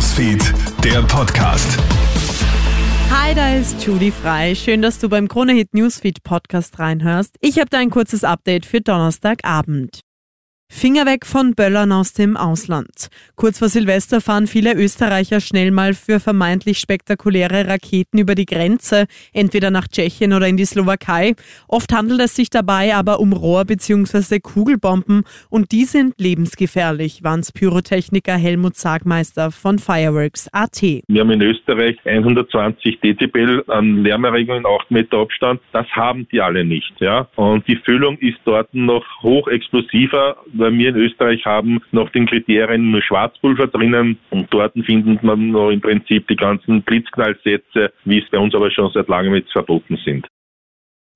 Newsfeed, der Podcast. Hi, da ist Judy Frei. Schön, dass du beim Kronehit Newsfeed Podcast reinhörst. Ich habe da ein kurzes Update für Donnerstagabend. Finger weg von Böllern aus dem Ausland. Kurz vor Silvester fahren viele Österreicher schnell mal für vermeintlich spektakuläre Raketen über die Grenze, entweder nach Tschechien oder in die Slowakei. Oft handelt es sich dabei aber um Rohr- bzw. Kugelbomben und die sind lebensgefährlich, warnt Pyrotechniker Helmut Sagmeister von Fireworks AT. Wir haben in Österreich 120 Dezibel an Lärmerregung in 8 Meter Abstand. Das haben die alle nicht. Ja? Und die Füllung ist dort noch hochexplosiver wir in Österreich haben nach den Kriterien nur Schwarzpulver drinnen und dort findet man noch im Prinzip die ganzen Blitzknallsätze, wie es bei uns aber schon seit langem jetzt verboten sind.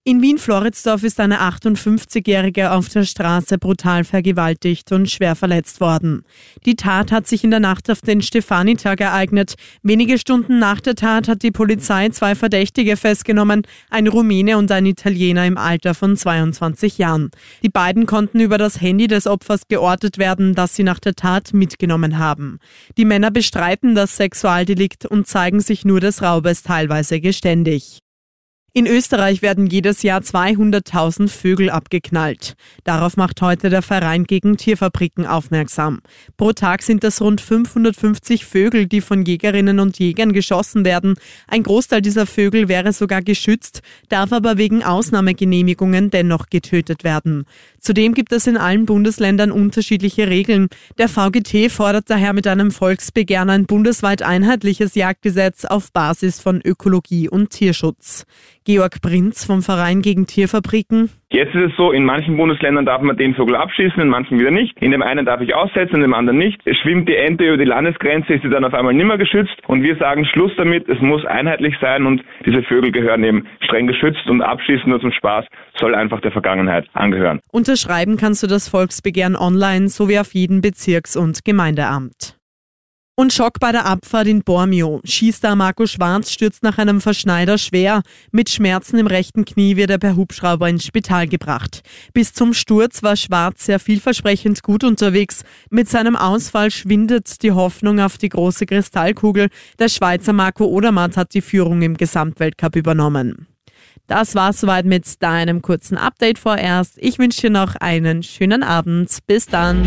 In Wien-Floridsdorf ist eine 58-Jährige auf der Straße brutal vergewaltigt und schwer verletzt worden. Die Tat hat sich in der Nacht auf den Stefanitag ereignet. Wenige Stunden nach der Tat hat die Polizei zwei Verdächtige festgenommen, ein Rumäne und ein Italiener im Alter von 22 Jahren. Die beiden konnten über das Handy des Opfers geortet werden, das sie nach der Tat mitgenommen haben. Die Männer bestreiten das Sexualdelikt und zeigen sich nur des Raubes teilweise geständig. In Österreich werden jedes Jahr 200.000 Vögel abgeknallt. Darauf macht heute der Verein gegen Tierfabriken aufmerksam. Pro Tag sind das rund 550 Vögel, die von Jägerinnen und Jägern geschossen werden. Ein Großteil dieser Vögel wäre sogar geschützt, darf aber wegen Ausnahmegenehmigungen dennoch getötet werden. Zudem gibt es in allen Bundesländern unterschiedliche Regeln. Der VGT fordert daher mit einem Volksbegehren ein bundesweit einheitliches Jagdgesetz auf Basis von Ökologie und Tierschutz. Georg Prinz vom Verein gegen Tierfabriken. Jetzt ist es so, in manchen Bundesländern darf man den Vogel abschießen, in manchen wieder nicht. In dem einen darf ich aussetzen, in dem anderen nicht. Es schwimmt die Ente über die Landesgrenze, ist sie dann auf einmal nimmer geschützt. Und wir sagen Schluss damit, es muss einheitlich sein und diese Vögel gehören eben streng geschützt und abschießen nur zum Spaß soll einfach der Vergangenheit angehören. Unterschreiben kannst du das Volksbegehren online sowie auf jedem Bezirks- und Gemeindeamt. Und Schock bei der Abfahrt in Bormio. Skistar Marco Schwarz stürzt nach einem Verschneider schwer. Mit Schmerzen im rechten Knie wird er per Hubschrauber ins Spital gebracht. Bis zum Sturz war Schwarz sehr vielversprechend gut unterwegs. Mit seinem Ausfall schwindet die Hoffnung auf die große Kristallkugel. Der Schweizer Marco Odermatt hat die Führung im Gesamtweltcup übernommen. Das war's soweit mit deinem kurzen Update vorerst. Ich wünsche dir noch einen schönen Abend. Bis dann.